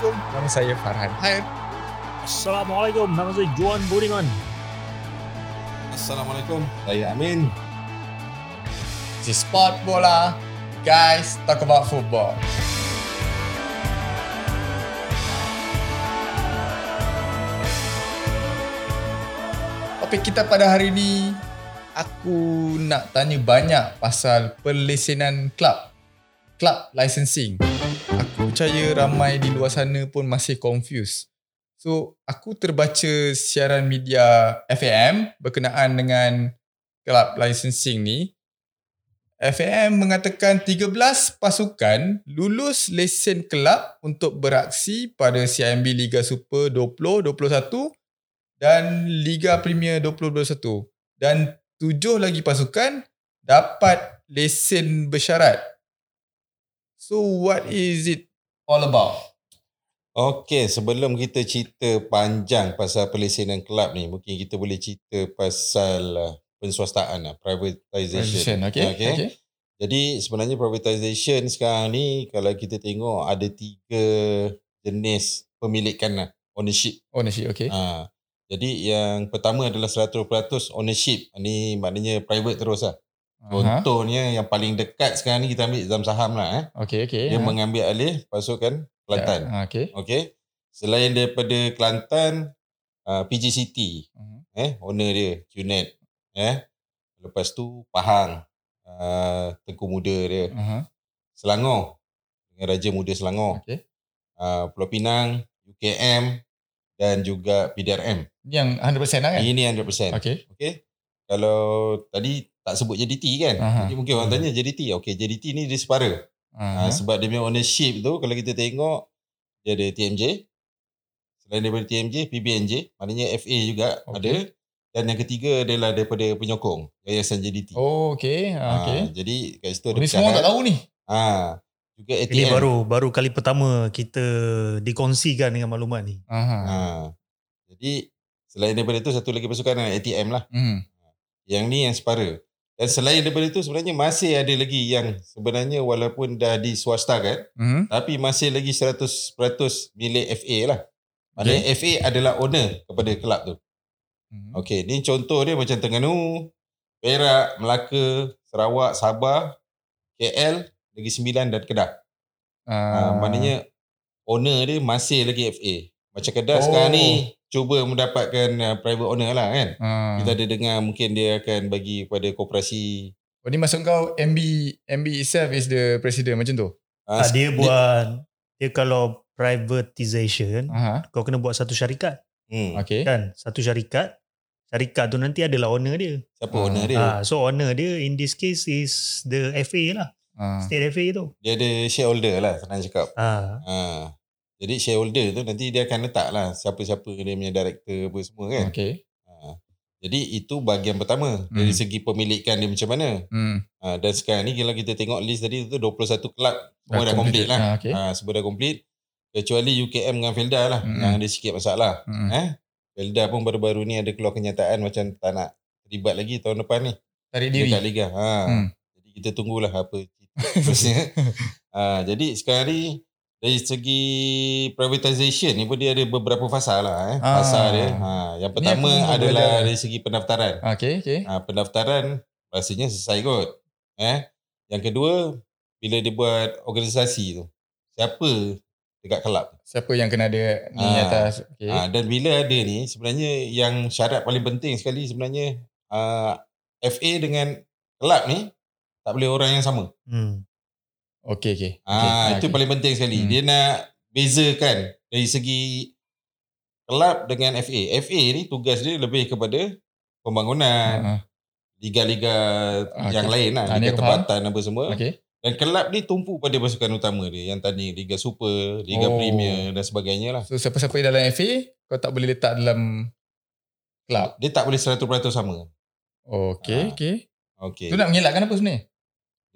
Assalamualaikum. Nama saya Farhan Hair. Assalamualaikum. Nama saya Juan Budiman. Assalamualaikum. Saya Amin. Is Sport Bola. Guys, talk about football. Topik kita pada hari ini, aku nak tanya banyak pasal perlesenan klub. Club licensing. Percaya ramai di luar sana pun masih confused. So, aku terbaca siaran media FAM berkenaan dengan club licensing ni. FAM mengatakan 13 pasukan lulus lesen kelab untuk beraksi pada CIMB Liga Super 2021 dan Liga Premier 2021 dan tujuh lagi pasukan dapat lesen bersyarat. So what is it all about? Okey, sebelum kita cerita panjang pasal perlesenan kelab ni, mungkin kita boleh cerita pasal uh, penswastaan lah, privatisation. Okay. Okey. okay. Jadi sebenarnya privatisation sekarang ni kalau kita tengok ada tiga jenis pemilikan lah, ownership. Ownership, okay. Ha, jadi yang pertama adalah 100% ownership. Ni maknanya private terus lah. Aha. Contohnya yang paling dekat sekarang ni kita ambil Zam Saham lah. Eh. Okay, okay. Dia Ha. mengambil alih pasukan Kelantan. Ha, okay. Okey. Selain daripada Kelantan, uh, PG City, Mhm. eh, owner dia, QNet. Eh. Lepas tu Pahang, uh, Tengku Muda dia. Aha. Selangor, dengan Raja Muda Selangor. Okay. Uh, Pulau Pinang, UKM dan juga PDRM. Ni yang 100% lah kan? Ini 100%. Okay. Okey. Kalau tadi tak sebut JDT kan? Aha. Jadi mungkin orang tanya JDT. Okey, JDT ni dia separa. Aha. Ha, sebab dia punya ownership tu kalau kita tengok dia ada TMJ. Selain daripada TMJ, PBNJ, maknanya FA juga Okey. ada. Dan yang ketiga adalah daripada penyokong, Yayasan JDT. Oh, okay. Ha, okay. jadi kat situ Oh, ada ni semua tak tahu ni. Ha, juga ATM. Ini baru baru kali pertama kita dikongsikan dengan maklumat ni. Aha. Ha, jadi selain daripada itu satu lagi pasukan adalah ATM lah. Hmm. Yang ni yang separa. Dan selain daripada itu sebenarnya masih ada lagi yang sebenarnya walaupun dah diswastakan Hmm. tapi masih lagi 100% milik FA lah. Maknanya FA adalah owner kepada kelab tu. Hmm. Okey, ni contoh dia macam Terengganu, Perak, Melaka, Sarawak, Sabah, KL, Negeri Sembilan dan Kedah. Ah, Uh, maknanya owner dia masih lagi FA. Macam Kedah Oh. oh. sekarang ni cuba mendapatkan uh, private owner lah kan. ah. Kita ada dengar mungkin dia akan bagi kepada koperasi. Oh, ni maksud kau MB MB itself is the president macam tu? Uh, Ah, dia buat dia kalau privatization Aha. kau kena buat satu syarikat Hmm, Okay. kan? Satu syarikat. Syarikat tu nanti adalah owner dia. siapa Ah. owner dia? Ah, so owner dia in this case is the FA lah. Ah. State FA tu. Dia ada shareholder lah senang cakap. Ah, Ha. Jadi shareholder tu nanti dia akan letak lah siapa-siapa dia punya director apa semua kan. Okay. Ha. Jadi itu bahagian pertama dari Hmm. segi pemilikan dia macam mana. Hmm. Ha. Dan sekarang ni kalau kita tengok list tadi tu 21 kelab semua Dah dah komplit completed. lah. Ah, okay. Ha. Semua dah komplit. Kecuali UKM dengan Felda lah Hmm. yang ada sikit masalah. Hmm. Eh? Felda pun baru-baru ni ada keluar kenyataan macam tak nak terlibat lagi tahun depan ni. Tarik diri. Dekat Liga. Ha. Hmm. Jadi kita tunggulah apa terusnya. ha, jadi sekarang ni dari segi privatisation ni pun dia ada beberapa fasa lah eh. Ah. Fasa dia. Ha, yang pertama adalah belajar. dari segi pendaftaran. Okay, okay. Ha, pendaftaran rasanya selesai kot. Eh. Yang kedua bila dia buat organisasi tu. Siapa dekat kelab? Siapa yang kena ada ni Ah. atas? Okay. Ha, dan bila ada ni sebenarnya yang syarat paling penting sekali sebenarnya uh, FA dengan kelab ni tak boleh orang yang sama. hmm. Okay, okay. Ah, okay. itu paling penting sekali. Hmm. Dia nak bezakan dari segi kelab dengan FA. FA ni tugas dia lebih kepada pembangunan, Ah, liga-liga Ah, yang okay. lain lah, Ah, liga tempatan apa semua. Okay. Dan kelab ni tumpu pada pasukan utama dia yang tadi Liga Super, Liga Oh. Premier dan sebagainya lah. So, siapa-siapa dalam FA, kau tak boleh letak dalam club. Dia tak boleh 100% sama. Okay, Ah. okay. Okey. Tu nak mengelakkan apa sebenarnya?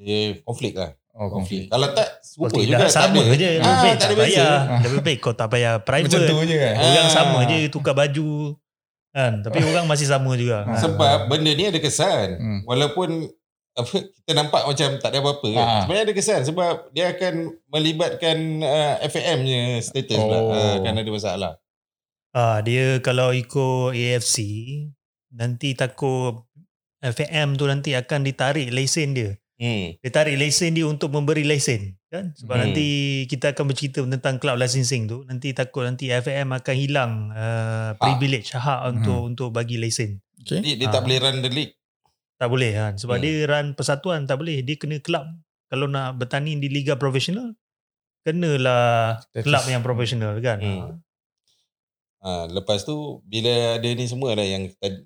Dia konflik lah. Oh, konflik. Kalau tak, Oh, serupa tidak juga. sama tak ada. je. Lebih Ah, baik tak ada beza. payah. Ah. Lebih baik kau tak payah private. Macam tu je kan? Orang Ah. sama je tukar baju. Kan? Tapi orang masih sama juga. Ah. Ha. Sebab benda ni ada kesan. Hmm. Walaupun apa kita nampak macam tak ada apa-apa kan. Ah. Sebenarnya ada kesan sebab dia akan melibatkan uh, FAM nya status oh. pula. Uh, kan ada masalah. Ah, dia kalau ikut AFC nanti takut FAM tu nanti akan ditarik lesen dia. Hmm. Dia tarik lesen dia untuk memberi lesen kan sebab Hmm. nanti kita akan bercerita tentang club licensing tu nanti takut nanti FAM akan hilang uh, privilege hak untuk untuk bagi lesen. Okay. Dia, dia tak Ah. boleh run the league. Tak boleh kan sebab Hmm. dia run persatuan tak boleh dia kena club kalau nak bertanding di liga profesional kenalah Status. club yang profesional kan. Hmm. Ha, lepas tu bila ada ni semua lah yang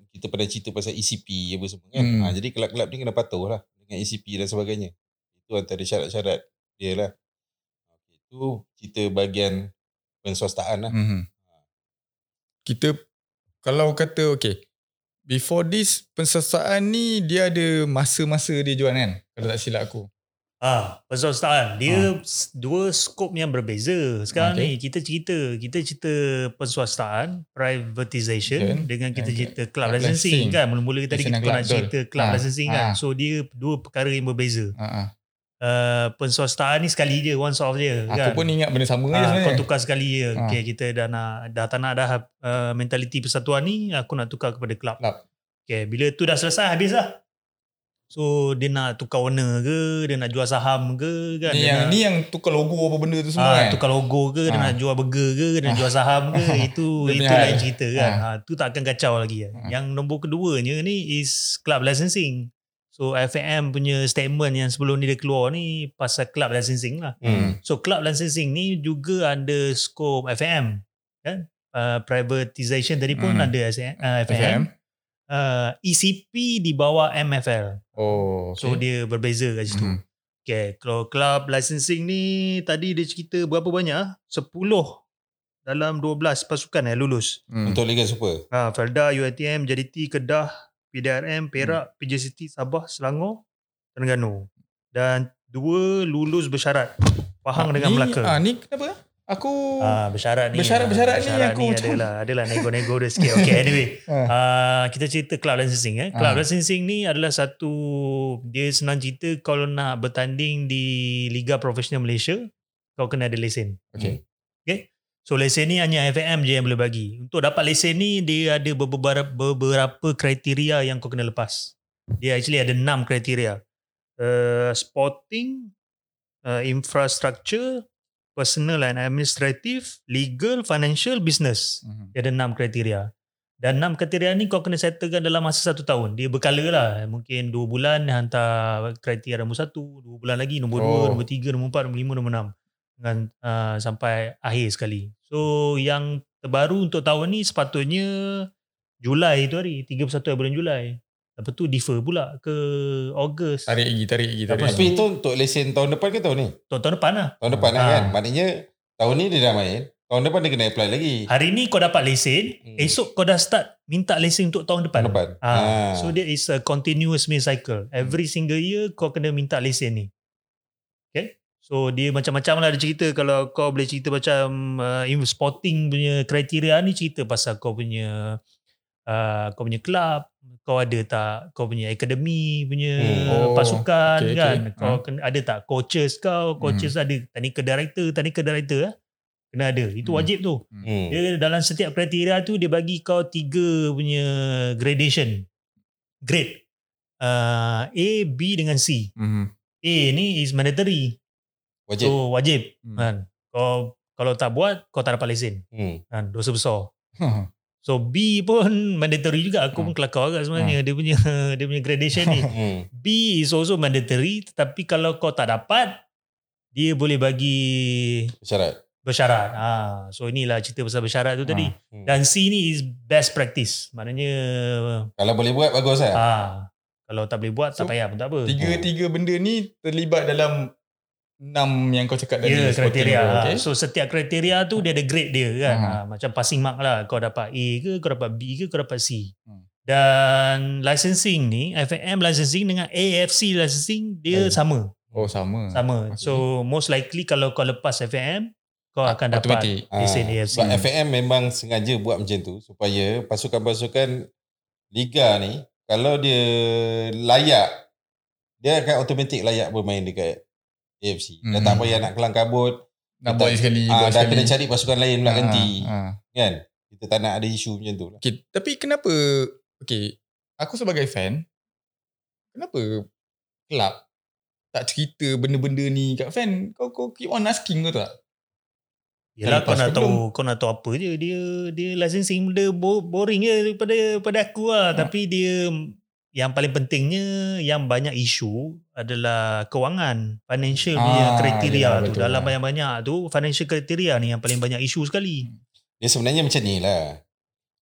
kita pernah cerita pasal ECP apa semua kan. Hmm. Ha, jadi kelab-kelab ni kena patuh lah dengan ECP dan sebagainya. Itu antara syarat-syarat dia lah. Itu cerita bahagian penswastaan lah. Mm-hmm. Kita kalau kata okay, before this pensasaan ni dia ada masa-masa dia jual kan? Kalau tak silap aku. Ah, penswastaan. Dia s- dua skop yang berbeza. Sekarang Okay. ni kita cerita, kita cerita penswastaan, privatization Betul. dengan kita Okay. cerita club licensing licensing. kan. Mula-mula tadi kita nak cerita club Ah, licensing kan. ah. So dia dua perkara yang berbeza. Ha ah. Uh, penswastaan ni sekali je, once off je Aku kan. pun ingat benda sama je Ah, kau sebenarnya. tukar sekali je. Ah. Okay, kita dah nak dah tak nak dah uh, mentaliti persatuan ni, aku nak tukar kepada club. Club. Okay, bila tu dah selesai habis lah. So dia nak tukar owner ke, dia nak jual saham ke kan. Ni yang nak, ni yang tukar logo apa benda tu semua ah, kan. tukar logo ke, dia Ah. nak jual burger ke, dia nak jual saham ke, itu Dia itu lain cerita kan. Ah. Ah. tu tak akan kacau lagi. Ah. Yang nombor keduanya ni is club licensing. So FAM punya statement yang sebelum ni dia keluar ni pasal club licensing lah. Hmm. So club licensing ni juga ada skop FAM kan? Uh, privatization tadi pun Hmm. ada uh, FAM. FM. Uh, ECP di bawah MFL. Oh, okay. So dia berbeza kat situ. Mhm. Okay, kalau club licensing ni tadi dia cerita berapa banyak? ah? 10 dalam 12 pasukan eh lulus. Hmm. Untuk Liga Super. Ha, Felda, UiTM, JDT, Kedah, PDRM, Perak, PJ City, Sabah, Selangor, Terengganu. Dan dua lulus bersyarat. Pahang Ah, dengan ni, Melaka. Ah, ni kenapa? Aku Ah, bersyarat ni. Bersyarat-bersyarat ah, ni bersyarat aku ni macam- adalah adalah nego-nego dia sikit. Okay, anyway. Ah. Uh, kita cerita club licensing eh. Club Ah. licensing ni adalah satu dia senang cerita kalau nak bertanding di Liga Profesional Malaysia kau kena ada lesen. Okay. Okay. So lesen ni hanya FAM je yang boleh bagi. Untuk dapat lesen ni dia ada beberapa beberapa kriteria yang kau kena lepas. Dia actually ada enam kriteria. Uh, sporting, uh, infrastructure, personal and administrative, legal, financial, business. Mhm. Dia ada enam kriteria. Dan enam kriteria ni kau kena settlekan dalam masa satu tahun. Dia berkala lah. Mungkin dua bulan hantar kriteria nombor satu. Dua bulan lagi nombor dua, Oh. nombor tiga, nombor empat, nombor lima, nombor enam. Dengan, uh, sampai akhir sekali. So yang terbaru untuk tahun ni sepatutnya Julai tu hari. 31 bulan Julai. Lepas tu defer pula ke Ogos. Tarik lagi, tarik lagi, tarik Tapi itu untuk lesen tahun depan ke tahun ni? Tahun, tahun depan lah. Tahun depan lah Ah. kan? Maknanya tahun ni dia dah main. Tahun depan dia kena apply lagi. Hari ni kau dapat lesen. Hmm. Esok kau dah start minta lesen untuk tahun depan. Tahun depan. Ah, Ah. So dia is a continuous cycle. Every single year kau kena minta lesen ni. Okay? So dia macam-macam lah dia cerita kalau kau boleh cerita macam uh, in sporting punya kriteria ni cerita pasal kau punya uh, kau punya club, kau ada tak kau punya akademi punya Hmm. Oh, pasukan okay, kan. okay. Kau kena ada tak coaches kau, coaches ada technical director, technical director eh. Kena ada. Itu Hmm. wajib tu. Hmm. Dia dalam setiap kriteria tu dia bagi kau tiga punya gradation. Grade. Uh, A, B dengan C. Mhm. A ni is mandatory. Wajib. So wajib. Hmm. Kan? Kau kalau tak buat kau tak dapat lesen. Hmm. Kan? Dosa besar. Hmm. So B pun mandatory juga. Aku pun kelakar agak sebenarnya dia punya dia punya gradation ni. Hmm. B is also mandatory tetapi kalau kau tak dapat dia boleh bagi Syarat. bersyarat. Ha, so inilah cerita pasal bersyarat tu tadi. Hmm. Dan C ni is best practice. Maknanya Kalau boleh buat bagus lah. ah kalau tak boleh buat So, tak payah pun tak apa. Tiga-tiga benda ni terlibat dalam enam yang kau cakap tadi. Ya sporting kriteria. tu, Okay. So setiap kriteria tu dia ada grade dia kan. Ha. Ha. macam passing mark lah. Kau dapat A ke, kau dapat B ke, kau dapat C. Hmm. Dan licensing ni, FAM licensing dengan AFC licensing dia Hmm. sama. Oh, sama. Sama. Okay. So most likely kalau kau lepas FAM, kau Ah, akan dapat lesen Ah, AFC. Sebab FAM memang sengaja buat macam tu supaya pasukan-pasukan liga ni kalau dia layak dia akan automatik layak bermain dekat AFC. Dah Hmm. tak payah nak kelang kabut. Nak Kita- buat sekali, Ah, buat dah sekali. kena cari pasukan lain pula Ah, ganti. ah. Kan? Kita tak nak ada isu macam tu lah. Okay, tapi kenapa okay, aku sebagai fan kenapa club tak cerita benda-benda ni kat fan kau kau keep on asking kau tak Yelah kau nak tahu kau nak tahu apa je dia dia licensing benda bo- boring je daripada daripada aku lah Ha. tapi dia yang paling pentingnya yang banyak isu adalah kewangan financial Ah, punya kriteria yelah, tu betul dalam banyak-banyak tu financial kriteria ni yang paling banyak isu sekali Dia sebenarnya macam ni lah.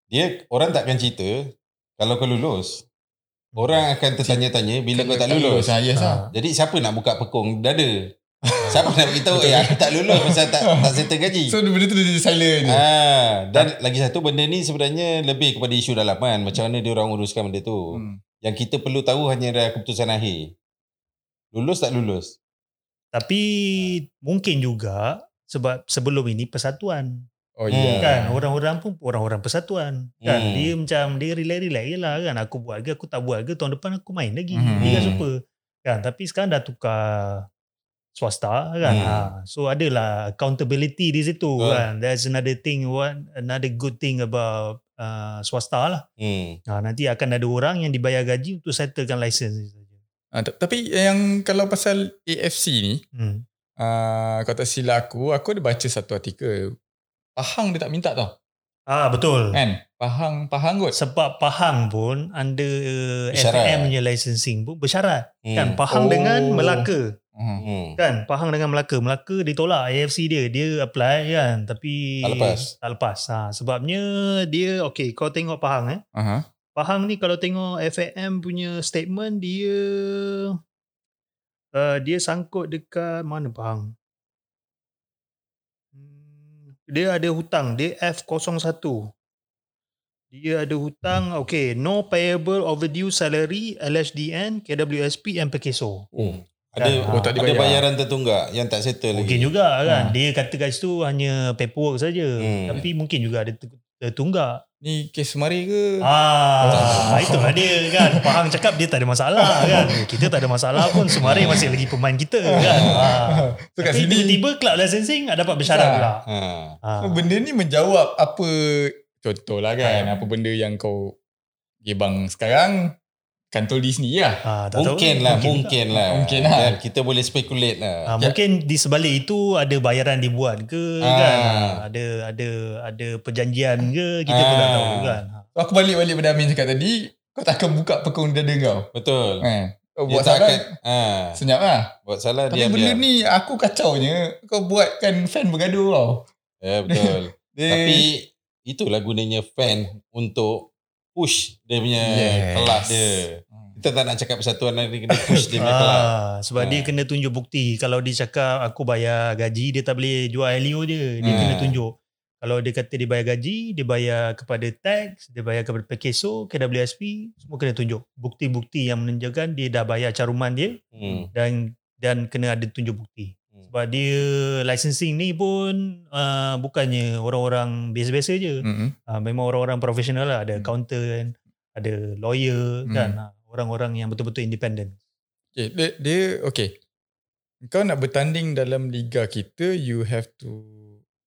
Dia, orang takkan cerita kalau kau lulus. Orang akan tertanya-tanya bila kau tak lulus. ah, yes ah. Jadi siapa nak buka pekung dada? Siapa nak beritahu eh aku tak lulus pasal tak, tak settle gaji? so benda tu dia silent je Ah, dan lagi satu benda ni sebenarnya lebih kepada isu dalaman. Macam mana dia orang uruskan benda tu. hmm. Yang kita perlu tahu hanya ada keputusan akhir. Lulus tak lulus? tapi mungkin juga sebab sebelum ini persatuan oh Hmm. ya kan orang-orang pun orang-orang persatuan kan Hmm. dia macam dia relax-relax je lah kan aku buat ke aku tak buat ke tahun depan aku main lagi Hmm. Liga Super kan tapi sekarang dah tukar swasta kan Hmm. ha. so adalah accountability di situ Betul. kan there's another thing what another good thing about uh, swasta lah Hmm. ha, nanti akan ada orang yang dibayar gaji untuk settlekan license ni saja ah, t- tapi yang kalau pasal AFC ni hmm. ah, kau tak silap aku aku ada baca satu artikel Pahang dia tak minta tau ah betul kan Pahang Pahang kot sebab Pahang pun under uh, Bersyarat. FM punya licensing pun bersyarat Hmm. kan Pahang Oh. dengan Melaka hmm. Hmm. kan? Pahang dengan Melaka. Melaka ditolak AFC dia. Dia apply kan? Tapi Tak lepas. tak lepas. Ha, sebabnya dia okay kau tengok Pahang eh. Aha. Pahang ni kalau tengok FAM punya statement dia uh, dia sangkut dekat mana Pahang? Hmm, dia ada hutang. Dia F01 dia ada hutang okay no payable overdue salary LHDN KWSP and PKSO oh Ada, Oh, tak ada bayaran tertunggak yang tak settle lagi. Mungkin juga kan. Ha. Dia kata kat situ hanya paperwork saja. Hmm. Tapi mungkin juga ada ter- tertunggak. ni kes mari ke Ah, itulah dia kan. Faham cakap dia tak ada masalah kan. Kita tak ada masalah pun. Semari masih lagi pemain kita kan. Ah. so kat Tapi sini tiba-tiba club licensing dapat bersyarat Ah. pula. Ha. Ah. So, benda ni menjawab apa contohlah kan Ha. apa benda yang kau gebang sekarang kantor di sini lah. Ah, tak tahu. Mungkin lah, juga. mungkin lah. Mungkin lah. Kan, kita boleh speculate lah. Ah, mungkin di sebalik itu ada bayaran dibuat ke Ah. kan. Ada ada ada perjanjian ke kita pun tak Ah. tahu kan. So, aku balik-balik pada Amin cakap tadi kau takkan buka pekung dada kau. Betul. Eh, kau Dia buat tak salah akan, ha, senyap lah. buat salah Tapi dia benda biar. ni aku kacaunya kau buatkan fan bergaduh tau. Ya, betul. Dia, Tapi itulah gunanya fan untuk push dia punya Yes. kelas dia. Kita tak nak cakap persatuan nanti kena push dia punya kelas. Ah, sebab Ah. dia kena tunjuk bukti. Kalau dia cakap aku bayar gaji, dia tak boleh jual Helio je. Dia Hmm. kena tunjuk. Kalau dia kata dia bayar gaji, dia bayar kepada tax, dia bayar kepada PKSO, KWSP, semua kena tunjuk. Bukti-bukti yang menunjukkan dia dah bayar caruman dia Hmm. dan dan kena ada tunjuk bukti. Sebab dia licensing ni pun uh, bukannya orang-orang biasa-biasa je. Mm-mm. Uh, memang orang-orang profesional lah. Ada Hmm. accountant, ada lawyer Hmm. kan. Ah, Orang-orang yang betul-betul independent. Okay, dia, dia okay. Kau nak bertanding dalam liga kita, you have to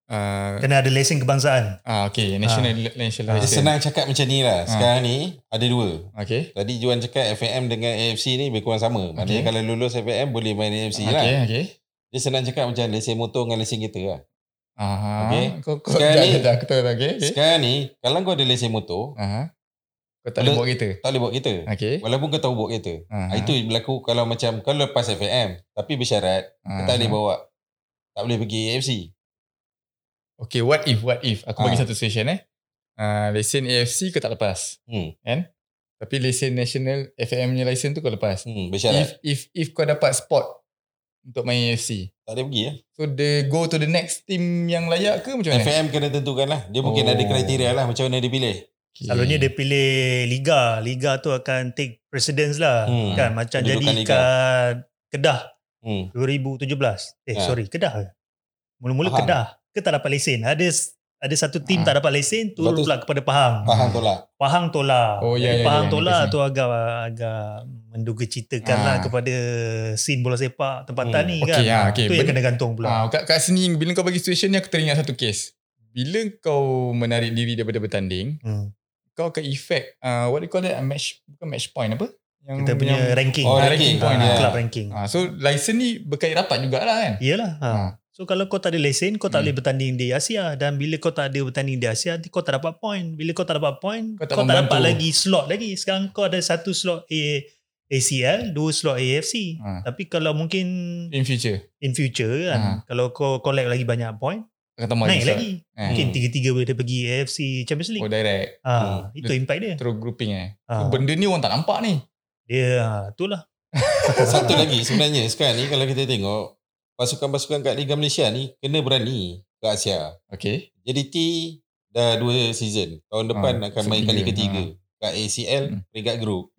uh, Kena ada lesen kebangsaan. ah okay, national national Ah. Dia license. senang cakap macam ni lah. Sekarang ni ada dua. Okay. Tadi Juan cakap FAM dengan AFC ni lebih kurang sama. Maknanya Okay. kalau lulus FAM boleh main AFC Okay, lah. okay. Dia senang cakap macam lesen motor dengan lesen kereta lah. Aha. Okay. Kau kau Sekarang ni- dah, okay. okay. Sekarang ni kalau kau ada lesen motor, Aha. Kau tak boleh Kalau- bawa kereta. tak boleh bawa kereta. Okay. Walaupun kau tahu bawa kereta. Aha. Ha. Itu berlaku kalau macam kau lepas FAM tapi bersyarat kau tak Aha. boleh bawa tak boleh pergi AFC. Okay, what if, what if? Aku bagi Ah. satu situation eh. Uh, lesen AFC kau tak lepas. Hmm. Kan? Tapi lesen national FAM punya lesen tu kau lepas. Hmm, bersyarat. If if if kau dapat spot untuk main AFC. tak boleh pergi ya. So they go to the next team yang layak ke macam mana? FAM kena tentukan lah. Dia mungkin Oh. ada kriteria lah macam mana dia pilih. Okay. Selalunya dia pilih liga. Liga tu akan take precedence lah. Hmm. Kan macam jadi Kedudukan liga. kat Kedah Hmm. 2017. Eh Ha. sorry Kedah ke? Mula-mula Faham. Kedah. Ke tak dapat lesen. Ada ada satu tim Ah. tak dapat lesen turun Lepas pula kepada Pahang. Faham tolak. Pahang tolak. Oh, ya, Jadi ya, Pahang ya, tolak ni tu agak agak menduga citakan Ah. lah kepada scene bola sepak tempatan Hmm. ni Okey, kan. ah, Ah, okey. Tu yang kena gantung pula. Ah, kat, kat sini bila kau bagi situation ni aku teringat satu kes. Bila kau menarik diri daripada bertanding, Hmm. kau akan effect uh, what do you call that? A match bukan match point apa? Yang Kita punya yang, ranking. Oh, Ah, ranking. point Ah, lah. club ranking. Ah, so license ni berkait rapat jugalah kan? Iyalah. Ha. Ah. So kalau kau tak ada lesen, kau tak Hmm. boleh bertanding di Asia dan bila kau tak ada bertanding di Asia, nanti kau tak dapat point. Bila kau tak dapat point, Kau kau tak tak, dapat lagi slot lagi. Sekarang kau ada satu slot A ACL, dua slot AFC. Ah. Tapi kalau mungkin In future. in future kan, Ah. kalau kau collect lagi banyak point, tambah naik slot. lagi. Eh. Mungkin Hmm. tiga-tiga boleh pergi AFC Champions League. Oh direct. Ah, itu impact dia. Terus grouping eh. So, benda ni orang tak nampak ni. Dia ah, itulah. Satu lagi sebenarnya sekarang ni kalau kita tengok pasukan-pasukan kat Liga Malaysia ni kena berani ke Asia. Okay. JDT dah dua season. Tahun depan Ah, akan main kali ketiga. Kat ACL Hmm. peringkat grup.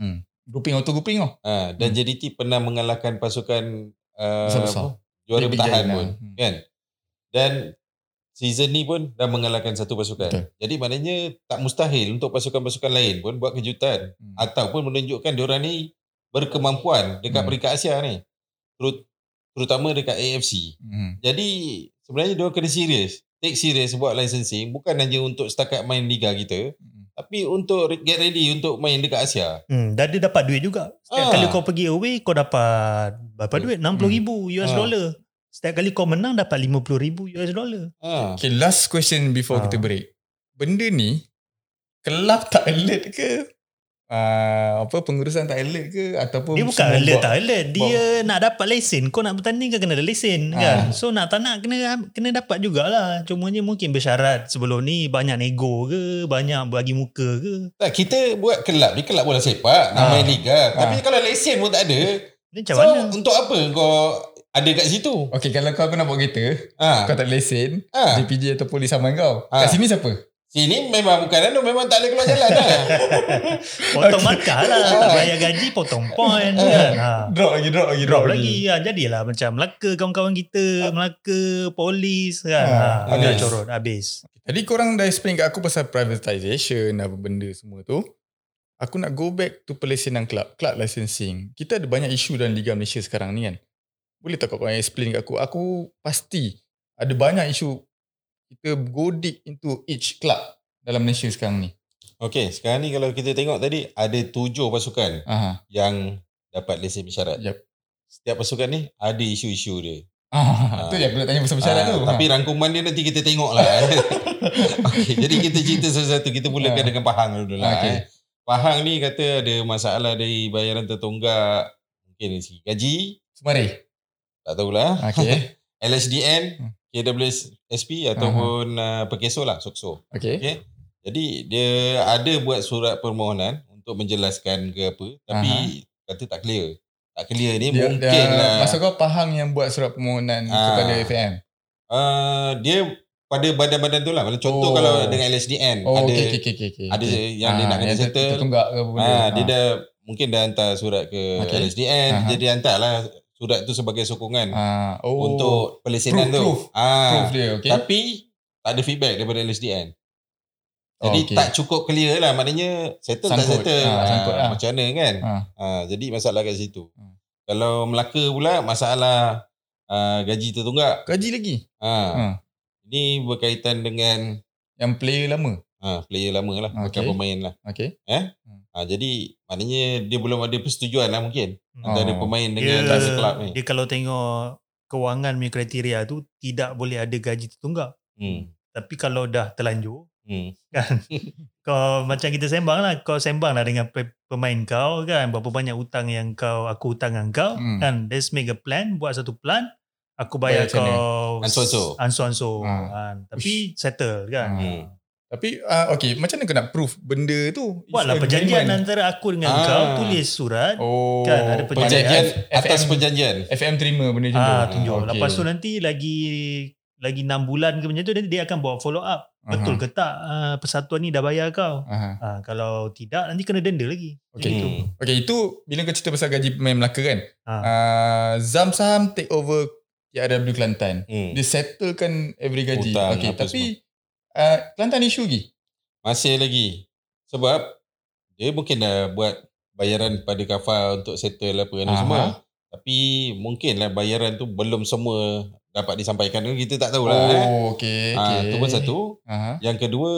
Grouping auto grouping tau. Ha, dan Hmm. JDT pernah mengalahkan pasukan uh, Besar-besar. juara Big bertahan pun. lah. Hmm. Kan? Dan season ni pun dah mengalahkan satu pasukan. Betul. Jadi maknanya tak mustahil untuk pasukan-pasukan lain pun buat kejutan. Hmm. Ataupun menunjukkan diorang ni berkemampuan dekat Hmm. peringkat Asia ni. Terut, terutama dekat AFC. Hmm. Jadi sebenarnya dia kena serius. Take serius buat licensing bukan hanya untuk setakat main liga kita Hmm. tapi untuk get ready untuk main dekat Asia. Hmm, dan dia dapat duit juga. Setiap Ah. kali kau pergi away, kau dapat berapa duit? 60 ribu US Ah. dollar. Setiap kali kau menang dapat 50 ribu US dollar. Ha. Okay, last question before Ah. kita break. Benda ni, kelab tak alert ke? Uh, apa pengurusan tak alert ke ataupun Dia bukan alert buat- tak alert. Dia nak dapat lesen. Kau nak bertanding kan kena ada lesen Ah. kan. So nak tak nak kena kena dapat jugalah. Cumanya mungkin bersyarat sebelum ni banyak nego ke, banyak bagi muka ke. Tak, kita buat kelab ni kelab bola sepak, nak Ah. main liga. Tapi kalau lesen pun tak ada, Ni macam so mana? untuk apa kau ada kat situ? Okay, kalau kau, kau nak bawa kereta, Ha. kau tak lesen, Ha. JPJ atau polis saman kau. Ah. Kat sini siapa? Sini memang bukan anu, memang tak boleh keluar jalan lah. Potong markah lah. Tak bayar gaji, potong point kan. Ha. Drop lagi, drop lagi, Drop lagi. Ha, jadilah macam Melaka kawan-kawan kita. Melaka, polis kan. Ha. Ah, Habis habis. corot. Habis. Jadi korang dah explain kat aku pasal privatisation apa benda semua tu. Aku nak go back to pelesenan club, club licensing. Kita ada banyak isu dalam Liga Malaysia sekarang ni kan. Boleh tak kau korang explain kat aku? Aku pasti ada banyak isu kita go deep into each club dalam Malaysia sekarang ni. Okey, sekarang ni kalau kita tengok tadi ada tujuh pasukan Aha. yang dapat lesen bersyarat. Yep. Setiap pasukan ni ada isu-isu dia. Ah, tu yang aku nak tanya pasal bersyarat Ah, tu. Tapi rangkuman dia nanti kita tengok lah. okay, jadi kita cerita satu-satu. Kita mulakan Ah. dengan Pahang dulu lah. Okey. Eh. Pahang ni kata ada masalah dari bayaran tertunggak. Mungkin dari segi gaji. Semari. Tak tahulah. Okay. LSDN. KWSP ataupun uh, Perkeso lah, Sokso. Okay. Okay. Jadi dia ada buat surat permohonan untuk menjelaskan ke apa. Tapi kata tak clear. Tak clear ni Dia, mungkin dia, lah. Maksud kau Pahang yang buat surat permohonan Ah. kepada FM? Uh, dia pada badan-badan tu lah. Contoh Oh. kalau dengan LSDN. Oh, ada okay, okay, okay, okay. ada okay. yang dia nak kena settle. Tertunggak ke apa benda. Ah, dia dah mungkin dah hantar surat ke Okay. LSDN. Aha. Jadi hantar lah surat tu sebagai sokongan Ah, oh, untuk pelesenan Proof, tu. proof. Ah, proof dia, okay. Tapi tak ada feedback daripada LSDN. Jadi Oh, okay. tak cukup clear lah. Maknanya settle Sangkut. tak settle. Ah, Ah, sangkut lah. Macam mana kan? Ah. Ah, jadi masalah kat situ. Hmm. Kalau Melaka pula masalah ah, gaji tertunggak. Gaji lagi. Ah, Ah. Ini berkaitan dengan Yang player lama. ah, player lama lah. Bukan Okay. pemain lah. Okay. Ah, jadi maknanya dia belum ada persetujuan lah mungkin. Hmm. Antara Oh. pemain Dia, dengan yeah. kelab ni. dia kalau tengok kewangan punya kriteria tu tidak boleh ada gaji tertunggak. Hmm. Tapi kalau dah terlanjur Hmm. kan kau macam kita sembang lah kau sembang lah dengan pe- pemain kau kan berapa banyak hutang yang kau aku hutang dengan kau Hmm. kan let's make a plan buat satu plan aku bayar, Bayar kau Anso-anso. anso-anso Ah. kan. tapi settle kan. Hmm. Tapi uh, okay, macam mana kau nak proof benda tu? Buatlah perjanjian agreement. antara aku dengan Ah. kau tulis surat Oh, Kan, ada perjanjian. Perjanjian atas FM, perjanjian. FM terima benda macam tu. ah tunjuk Okay. lepas tu nanti lagi lagi 6 bulan ke macam tu nanti dia akan buat follow up betul ke tak uh, persatuan ni dah bayar kau Aha. Ah, kalau tidak nanti kena denda lagi Okay. Tu. Hmm. Okay, itu bila kau cerita pasal gaji pemain Melaka kan. Ah. Uh, Zam Saham take over TRW Kelantan. Hmm. Dia settlekan every gaji. Hutang okay, tapi uh, Kelantan isu lagi? Masih lagi. Sebab dia mungkin dah buat bayaran pada kafal untuk settle apa Aha. semua. Tapi mungkinlah bayaran tu belum semua dapat disampaikan. Kita tak tahulah. oh, eh. okay, Ah, okay. tu pun satu. Aha. Yang kedua,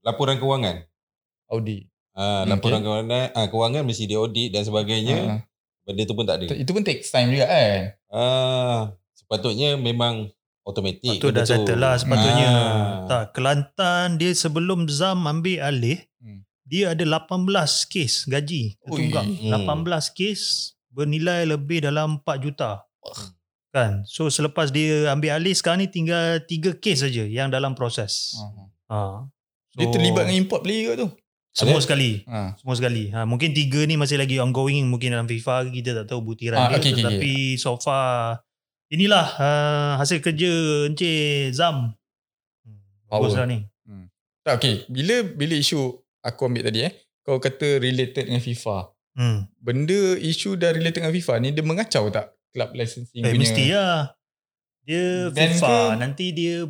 laporan kewangan. Audit. Ah, Okay. laporan kewangan, ah, kewangan mesti diaudit dan sebagainya. Ah, Benda tu pun tak ada. Itu pun takes time juga kan? Ah, sepatutnya memang automatik. Itu dah settle lah sepatutnya. Ah. Tak, Kelantan dia sebelum Zam ambil alih, Hmm. dia ada 18 kes gaji tertunggak. Ui. 18 kes bernilai lebih dalam 4 juta. Kan? So selepas dia ambil alih sekarang ni tinggal 3 kes saja yang dalam proses. Aha. Ha. So, Dia terlibat dengan import player tu. semua Ada? sekali. Ha. Semua sekali. Ha, mungkin tiga ni masih lagi ongoing mungkin dalam FIFA kita tak tahu butiran Ah, dia okay, okay, tetapi so far inilah uh, hasil kerja Encik Zam. Hmm, Power. ni. Tak, okay. Bila bila isu aku ambil tadi eh, kau kata related dengan FIFA. Hmm. Benda isu dah related dengan FIFA ni dia mengacau tak club licensing Eh, punya? mesti lah. Dia Dan FIFA ke- nanti dia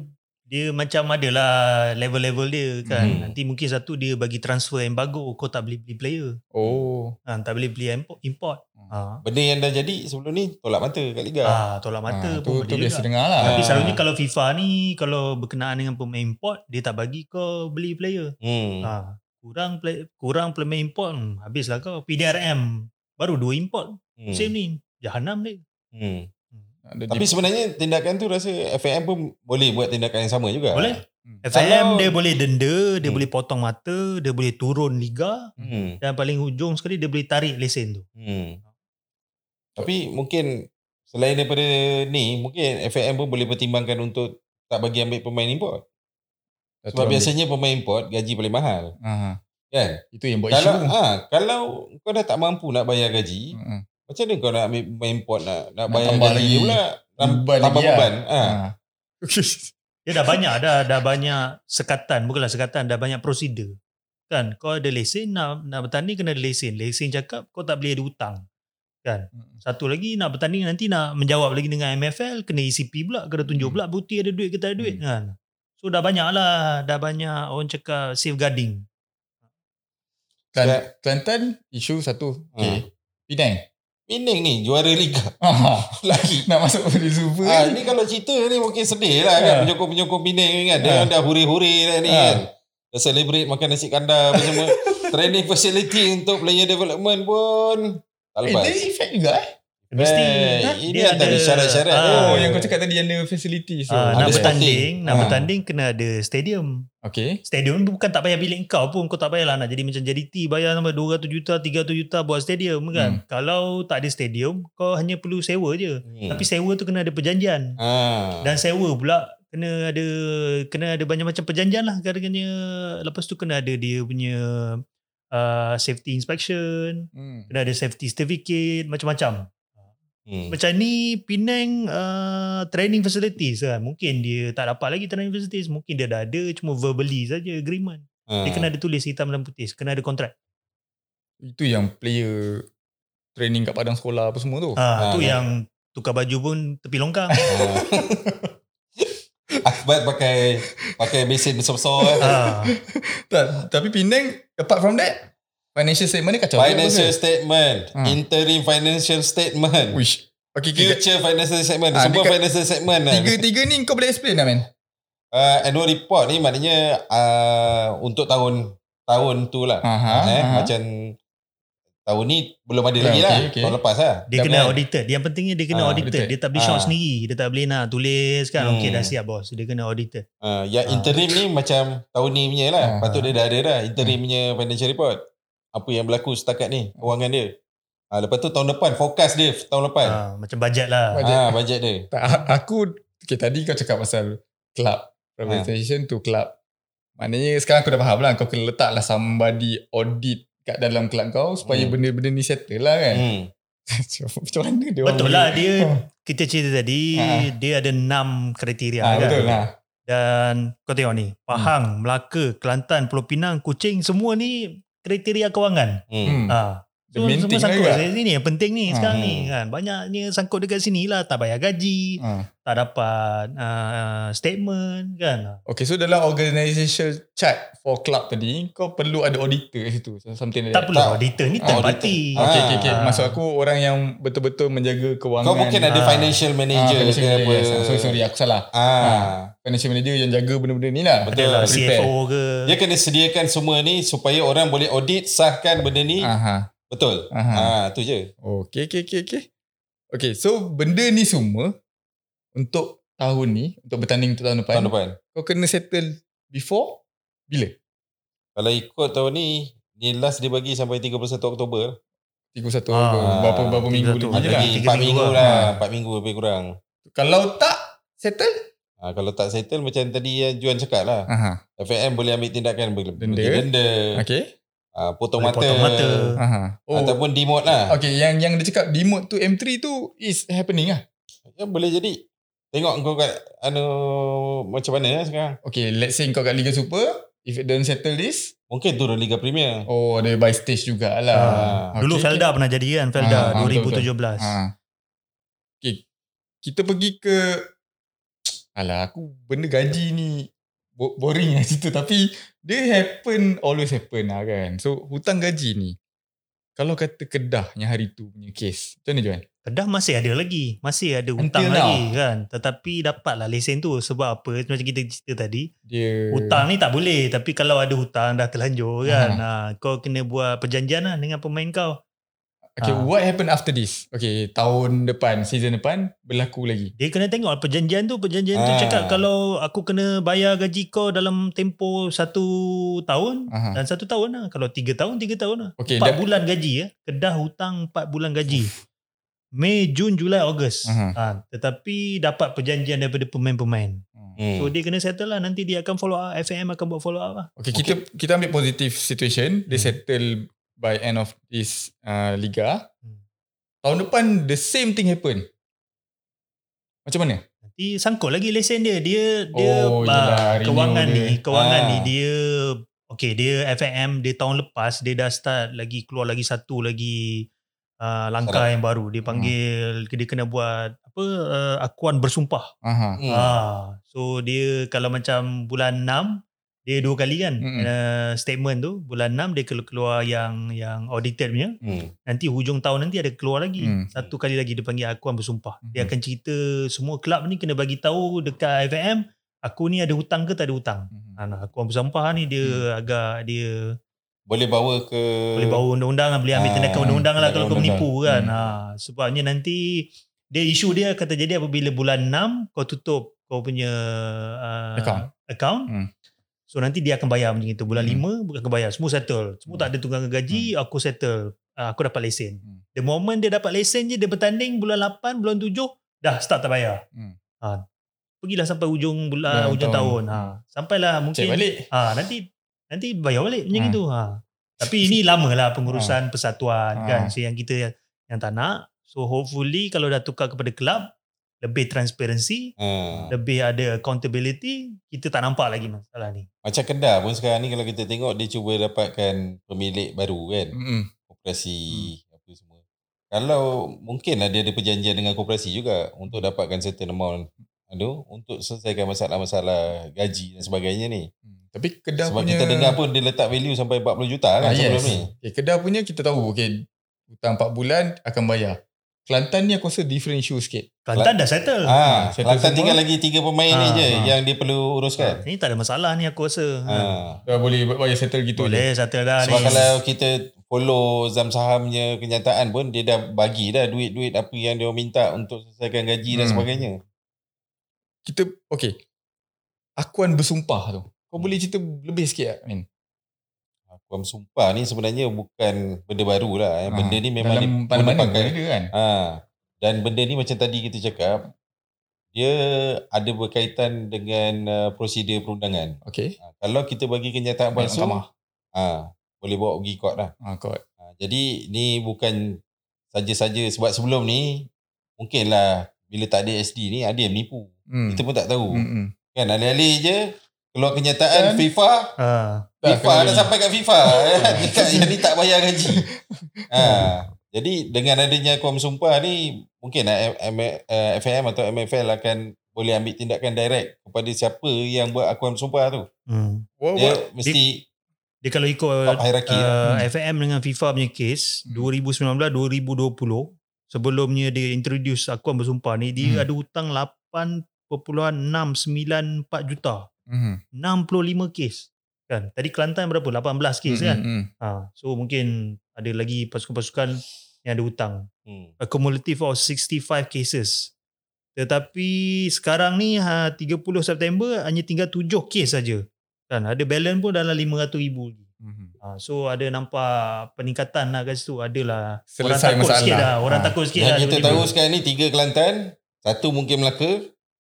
dia macam adalah level-level dia kan. Hmm. Nanti mungkin satu dia bagi transfer embargo kau tak boleh beli player. Oh. Ha, tak boleh beli import. import. Ha. Benda yang dah jadi sebelum ni tolak mata kat Liga. Ah, tolak mata Ah, pun tu, tu boleh biasa juga. dengar lah. Tapi Ah. selalunya kalau FIFA ni kalau berkenaan dengan pemain import dia tak bagi kau beli player. Hmm. Ha, kurang play, kurang pemain import hmm, habislah kau PDRM baru dua import Hmm. musim ni jahanam dia. Hmm. Ada Tapi sebenarnya tindakan tu rasa FAM pun boleh buat tindakan yang sama juga. Boleh? Hmm. FAM Kalau- dia boleh denda, dia Hmm. boleh potong mata, dia boleh turun liga Hmm. dan paling hujung sekali dia boleh tarik lesen tu. Hmm. Tapi mungkin selain daripada ni, mungkin FAM pun boleh pertimbangkan untuk tak bagi ambil pemain import. Sebab ambil. biasanya pemain import gaji paling mahal. Aha. Kan? Itu yang buat Kalau isu. ah kalau kau dah tak mampu nak bayar gaji, Ha. Macam mana kau nak ambil pemain import nak nak, Nak bayar tambah gaji lagi. dia pula? Tam- Beban tambah lagi beban. Ah. Ha. Dia dah banyak dah dah banyak sekatan, bukanlah sekatan, dah banyak prosedur. Kan, kau ada lesen nak nak bertanding kena ada lesen. Lesen cakap kau tak boleh ada hutang. Kan? Satu lagi nak bertanding nanti nak menjawab lagi dengan MFL kena ECP pula kena tunjuk Hmm. pula bukti ada duit ke tak ada duit kan. So dah banyak lah dah banyak orang cakap safeguarding. Kelan- Kelantan isu satu. Ha. Okay. Penang. Penang ni juara liga lagi. Nak masuk di super Ah, kan? ni kalau cerita ni mungkin sedih lah kan Ha. penyokong-penyokong Penang ni kan. Dia Ha. orang dah huri-huri dah ni Ha. kan. Dah celebrate makan nasi kandar apa semua. Training facility untuk player development pun tak Eh, lepas. dia effect juga eh? Mesti Eh, ha, ini dia antara ada- syarat-syarat Ah. Oh, yang kau cakap tadi yang ada facility. So, Ah, nak bertanding, nak Ah. bertanding kena ada stadium. okay. Stadium bukan tak payah bilik kau pun kau tak payahlah nak jadi macam JDT bayar sampai 200 juta, 300 juta buat stadium kan. Kalau tak ada stadium kau hanya perlu sewa je. Hmm. Tapi sewa tu kena ada perjanjian. ah. Dan sewa pula kena ada kena ada banyak macam perjanjian lah katanya. Lepas tu kena ada dia punya uh, safety inspection, Hmm. kena ada safety certificate, macam-macam. Hmm. Macam ni Penang uh, training facilities kan. Mungkin dia tak dapat lagi training facilities. Mungkin dia dah ada cuma verbally saja agreement. Ah. Dia kena ada tulis hitam dan putih. Kena ada kontrak. Itu yang player training kat padang sekolah apa semua tu. Ah, Ah, tu kan. yang tukar baju pun tepi longkang. Ah. Akbat pakai pakai mesin besar-besar eh. ah, Tak, tapi Penang apart from that financial statement ni kacau. Financial statement, Ha. interim financial statement, Wish. Okay, okay. future financial statement, Ah, semua dekat- financial statement. lah. Tiga-tiga ni kau boleh explain tak, man? Uh, annual report ni maknanya uh, untuk tahun tahun tu lah. Aha, eh, aha. Macam tahun ni belum ada Ya, lagi lah. okey. Tahun lepas lah. dia Dah kena plan. audited. Yang pentingnya dia kena Ah, audited. audited. Dia tak boleh shot Ah. sendiri. Dia tak boleh nak tulis kan. Hmm. Okey dah siap bos. Dia kena audited. Uh, yang Ah. interim ni macam tahun ni punya lah. Ah. Patut dia dah ada dah. Interim punya financial report. Apa yang berlaku setakat ni. Kewangan dia. Uh, lepas tu tahun depan. Fokus dia tahun depan. Ah, macam bajet lah. Bajet. Ah, bajet dia. Tak, aku okay, tadi kau cakap pasal club privatization tu club. Maknanya sekarang aku dah faham lah kau kena letak lah somebody audit kat dalam club kau supaya Hmm. benda-benda ni settle lah kan. Hmm. Macam mana dia orang Betul lah dia kita cerita tadi Ah. dia ada enam kriteria Ah, kan. betul lah. Dan kau tengok ni, Pahang, Melaka, Kelantan, Pulau Pinang, Kuching semua ni kriteria kewangan. Hmm. Hmm. So, main semua sangkut lah lah. Sini yang penting ni Ha. sekarang ni kan. Banyaknya sangkut dekat sini lah. Tak bayar gaji. Ha. Tak dapat uh, statement kan. Okay, so dalam organisation chart for club tadi, kau perlu ada auditor kat situ. So, something like Tak that. perlu Tak. auditor ni third party. Ah. Okay, okay, okay. Ah. Maksud aku orang yang betul-betul menjaga kewangan. Kau mungkin ada Ah. financial Ah, manager financial ke manager, apa. yes. Sorry, sorry, aku salah. Ah. Financial manager yang jaga benda-benda ni lah. Betul. Prepare. CFO ke. Dia kena sediakan semua ni supaya orang boleh audit sahkan benda ni. Aha. Betul. Aha. Ah, tu je. Okay, okay, okay, okay. Okay, so benda ni semua untuk tahun ni, untuk bertanding untuk tahun depan, Tahun depan. kau kena settle before bila? Kalau ikut tahun ni, ni last dia bagi sampai 31 Oktober. 31 Ah, ah, berapa berapa minggu 31. lagi Lagi lah. tiga 4 minggu minggu lah. lah. Ah. 4 minggu lebih kurang. Kalau tak settle, Ah, kalau tak settle macam tadi yang Juan cakap lah. aha. FAM boleh ambil tindakan Denda. denda, Okay. Ah, potong Boleh mata, potong mata. Aha. Oh, ataupun demote lah. okay, yang yang dia cakap demote tu M3 tu is happening lah. Ya, boleh jadi. Tengok kau kat anu macam mana lah sekarang. Okay, let's say kau kat Liga Super, if it don't settle this, Mungkin turun Liga Premier. oh ada by stage jugalah. Ah. Dulu Okay, Felda pernah jadi kan. Felda Ah, ah, betul, 2017. Ha. Okay. Kita pergi ke Alah aku benda gaji ni bo- boring lah cerita tapi dia happen always happen lah kan. So hutang gaji ni kalau kata Kedah yang hari tu punya case. Macam mana Johan? Kedah masih ada lagi. Masih ada Until hutang now. lagi kan. Tetapi dapatlah lesen tu. Sebab apa? Macam kita cerita tadi. Dia Hutang ni tak boleh. Tapi kalau ada hutang dah terlanjur kan. Ha, kau kena buat perjanjian lah dengan pemain kau. Okay, Ah. what happened after this? Okay, tahun depan, season depan berlaku lagi. Dia kena tengok perjanjian tu. Perjanjian tu Ah. cakap kalau aku kena bayar gaji kau dalam tempoh satu tahun. Aha. Dan satu tahun lah. Kalau tiga tahun, tiga tahun lah. Okay, Empat dah- bulan gaji ya. Kedah hutang empat bulan gaji. Mei, Jun, Julai, Ogos. Ha, tetapi dapat perjanjian daripada pemain-pemain. Hmm. So dia kena settle lah. Nanti dia akan follow up. FAM akan buat follow up lah. Okay, kita kita ambil positive situation, dia settle by end of this uh, liga. Hmm. Tahun depan the same thing happen. Macam mana? Nanti sangkut lagi lesen dia. Dia dia Oh, ah, yelah, kewangan dia. ni, kewangan Ah. ni dia okay dia FAM dia tahun lepas dia dah start lagi keluar lagi satu lagi uh, langkah yang baru. Dia panggil dia kena buat apa uh, akuan bersumpah. Aha. Hmm. Ah, so dia kalau macam bulan 6 dia dua kali kan Mm-mm. uh, statement tu bulan 6 dia keluar, yang yang audited punya Hmm. nanti hujung tahun nanti ada keluar lagi Hmm. satu kali lagi dia panggil akuan bersumpah dia Hmm. akan cerita semua kelab ni kena bagi tahu dekat FAM aku ni ada hutang ke tak ada hutang Mhm. ha, nah, akuan bersumpah ni dia Hmm. agak dia Boleh bawa ke boleh bawa undang-undang lah, boleh ambil Ah, tindakan undang-undang lah kalau kau menipu kan undang-undang. ha, sebabnya nanti dia isu dia kata jadi apabila bulan 6 kau tutup kau punya uh, Account. account Hmm. So nanti dia akan bayar macam itu. Bulan Hmm. 5 akan bayar. Semua settle. Semua tak ada tunggangan gaji. Aku settle. Uh, aku dapat lesen. Hmm. The moment dia dapat lesen je, dia bertanding bulan 8, bulan 7, dah start tak bayar. Hmm. Ha. Pergilah sampai ujung bulan, Bulan ujung tahun. tahun. Ha. Sampailah mungkin. Cek balik. Ha, nanti nanti bayar balik macam Ha. itu. Ha. Tapi ini lama lah pengurusan persatuan Ha. kan. So yang kita yang tak nak. So hopefully kalau dah tukar kepada kelab, lebih transparency, ha. lebih ada accountability, kita tak nampak lagi masalah ni. Macam Kedah pun sekarang ni kalau kita tengok dia cuba dapatkan pemilik baru kan. Mm-mm. Koperasi apa semua. Kalau mungkin lah dia ada perjanjian dengan koperasi juga untuk dapatkan certain amount aduh untuk selesaikan masalah-masalah gaji dan sebagainya ni. Hmm. Tapi Kedah Sebab punya kita dengar pun dia letak value sampai 40 juta kan ah, sebelum yes. ni. Okay, Kedah punya kita tahu okay, hutang 4 bulan akan bayar. Kelantan ni aku rasa different issue sikit. Kelantan dah settle. Ah, settle Kelantan semua. tinggal lagi tiga pemain ni Ah, je ah. yang dia perlu uruskan. Ini tak ada masalah ni aku rasa. Ha. Dah boleh bayar settle gitu Boleh settle dah Sebab ni. kalau kita follow Zam Sahamnya kenyataan pun dia dah bagi dah duit-duit apa yang dia minta untuk selesaikan gaji dan Hmm. sebagainya. Kita okay. Akuan bersumpah tu. Kau boleh cerita lebih sikit tak, Min? Akuam sumpah ni sebenarnya bukan benda baru lah. Eh. Ah, Benda ni memang dalam dia pun pakai. ada kan? Ha. Dan benda ni macam tadi kita cakap, dia ada berkaitan dengan uh, prosedur perundangan. Okay. Ha. Kalau kita bagi kenyataan palsu, ha, boleh bawa pergi court lah. Ha, kau. Ha, jadi ni bukan saja-saja sebab sebelum ni mungkinlah bila tak ada SD ni ada yang menipu. Hmm. Kita pun tak tahu. Hmm, hmm. Kan alih-alih je keluar kenyataan Kan? FIFA Ha. FIFA dah sampai kat FIFA. Dekat yang ni tak bayar gaji. ha. Jadi dengan adanya Kuam Sumpah ni mungkin lah M- M- eh, FAM atau MFL akan boleh ambil tindakan direct kepada siapa yang buat akuam sumpah tu. Hmm. Dia what? mesti Dia kalau ikut hierarchy lah. uh, FAM dengan FIFA punya case Hmm. 2019-2020 sebelumnya dia introduce akuan bersumpah ni dia Hmm. ada hutang 8.694 juta. Mhm. 65 kes. Kan? Tadi Kelantan berapa? 18 kes Mhm, kan? mhm. Ha, so mungkin ada lagi pasukan-pasukan yang ada hutang. Hmm. A cumulative of 65 cases. Tetapi sekarang ni ha, 30 September hanya tinggal 7 kes saja. Kan ada balance pun dalam 500 ribu lagi. Mhm. Ha, so ada nampak peningkatan lah kat situ. Adalah orang Selesai takut masalah. sikit lah. Orang Ha. takut sikit Yang lah. kita tahu sekarang ni tiga Kelantan, satu mungkin Melaka,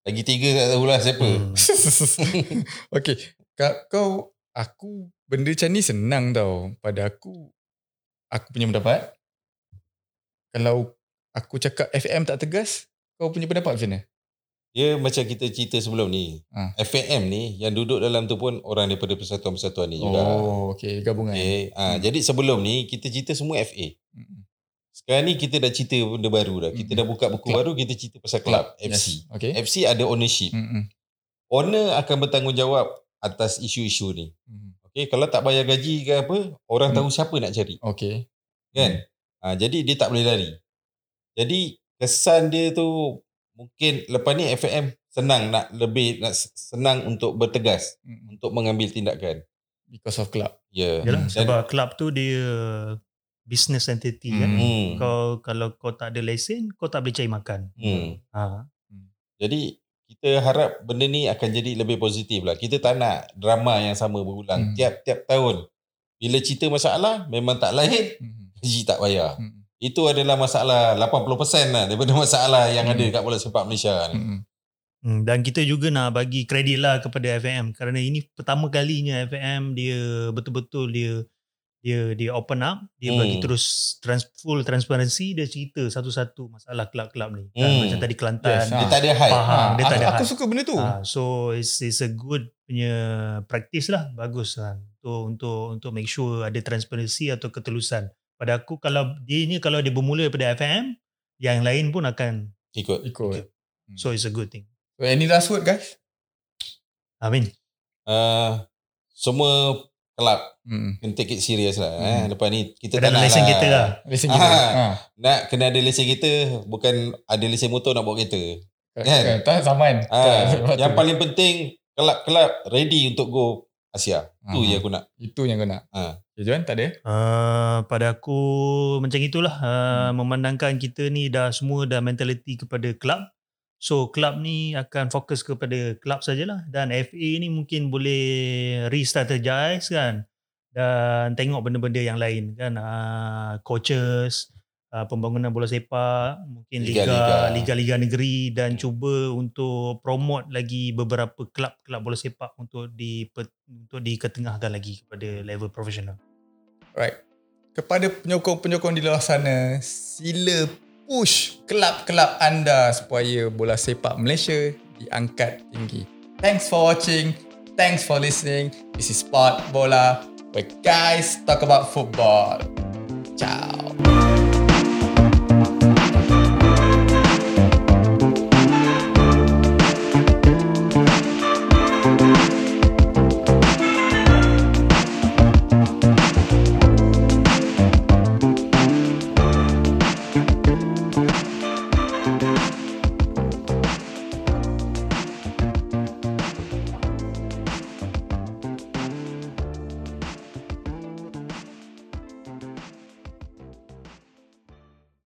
lagi tiga tak tahulah siapa. Hmm. okay. Kau, kau, aku benda macam ni senang tau. Pada aku, aku punya pendapat. Kalau aku cakap FM tak tegas, kau punya pendapat macam mana? Dia macam kita cerita sebelum ni. Ha. FAM ni yang duduk dalam tu pun orang daripada persatuan-persatuan ni juga. Oh, okay. Gabungan. Okay. Ha, Jadi sebelum ni kita cerita semua FA. Mhm. Sekarang ni kita dah cerita benda baru dah. Kita Mhm. dah buka buku Club. baru, kita cerita pasal club, FC. Yes. Okay. FC ada ownership. Mhm. Owner akan bertanggungjawab atas isu-isu ni. Mhm. Okay, kalau tak bayar gaji ke apa, orang Hmm. tahu siapa nak cari. Okay. Kan? Ha, jadi dia tak boleh lari. Jadi kesan dia tu mungkin lepas ni FAM senang nak lebih nak senang untuk bertegas Mhm. untuk mengambil tindakan. Because of club. Ya. Yalah, Dan- sebab club tu dia business entity kan. Hmm. Hmm. Kau kalau kau tak ada lesen, kau tak boleh cari makan. Hmm. Ha. Jadi kita harap benda ni akan jadi lebih positif lah. Kita tak nak drama yang sama berulang Hmm. tiap-tiap tahun. Bila cerita masalah memang tak lain, gaji tak bayar. Mhm. Itu adalah masalah 80% lah daripada masalah yang Hmm. ada kat bola sepak Malaysia ni. Mhm. Hmm, dan kita juga nak bagi kredit lah kepada FAM kerana ini pertama kalinya FAM dia betul-betul dia dia dia open up, dia Hmm. bagi terus trans, full transparency, dia cerita satu-satu masalah kelab-kelab ni. Kan? Hmm. Macam tadi Kelantan. Yes, Dia tak ada hype. Faham. Ha, dia tak aku, ada aku hype. suka benda tu. Ah, so it's, it's a good punya practice lah bagus kan untuk untuk untuk make sure ada transparency atau ketelusan pada aku kalau dia ni kalau dia bermula daripada FM yang lain pun akan Ikut. Ikut. so it's a good thing So, any last word guys? amin Uh, semua kelab Hmm. kena take it serious lah. Hmm. Eh. Lepas ni kita kena tak nak lesen lah. kita lah Lesen kita. Ah. Ha. Nak kena ada lesen kita bukan ada lesen motor nak bawa kereta. Kan? Kan? Tak saman. Ah, Tak, yang paling penting kelab-kelab ready untuk go Asia. Tu Ah. je aku nak. Itu yang kau nak. Ha. Okay, Juan tak ada? uh, pada aku macam itulah uh, memandangkan kita ni dah semua dah mentality kepada club So club ni akan fokus kepada club sajalah dan FA ni mungkin boleh re-strategize kan dan tengok benda-benda yang lain kan uh, coaches uh, pembangunan bola sepak mungkin liga Liga-liga. liga-liga negeri dan cuba untuk promote lagi beberapa kelab-kelab bola sepak untuk di untuk diketengahkan lagi kepada level profesional. Right. Kepada penyokong-penyokong di luar sana, sila push kelab-kelab anda supaya bola sepak Malaysia diangkat tinggi. Thanks for watching. Thanks for listening. This is Sport Bola, where guys talk about football. Ciao.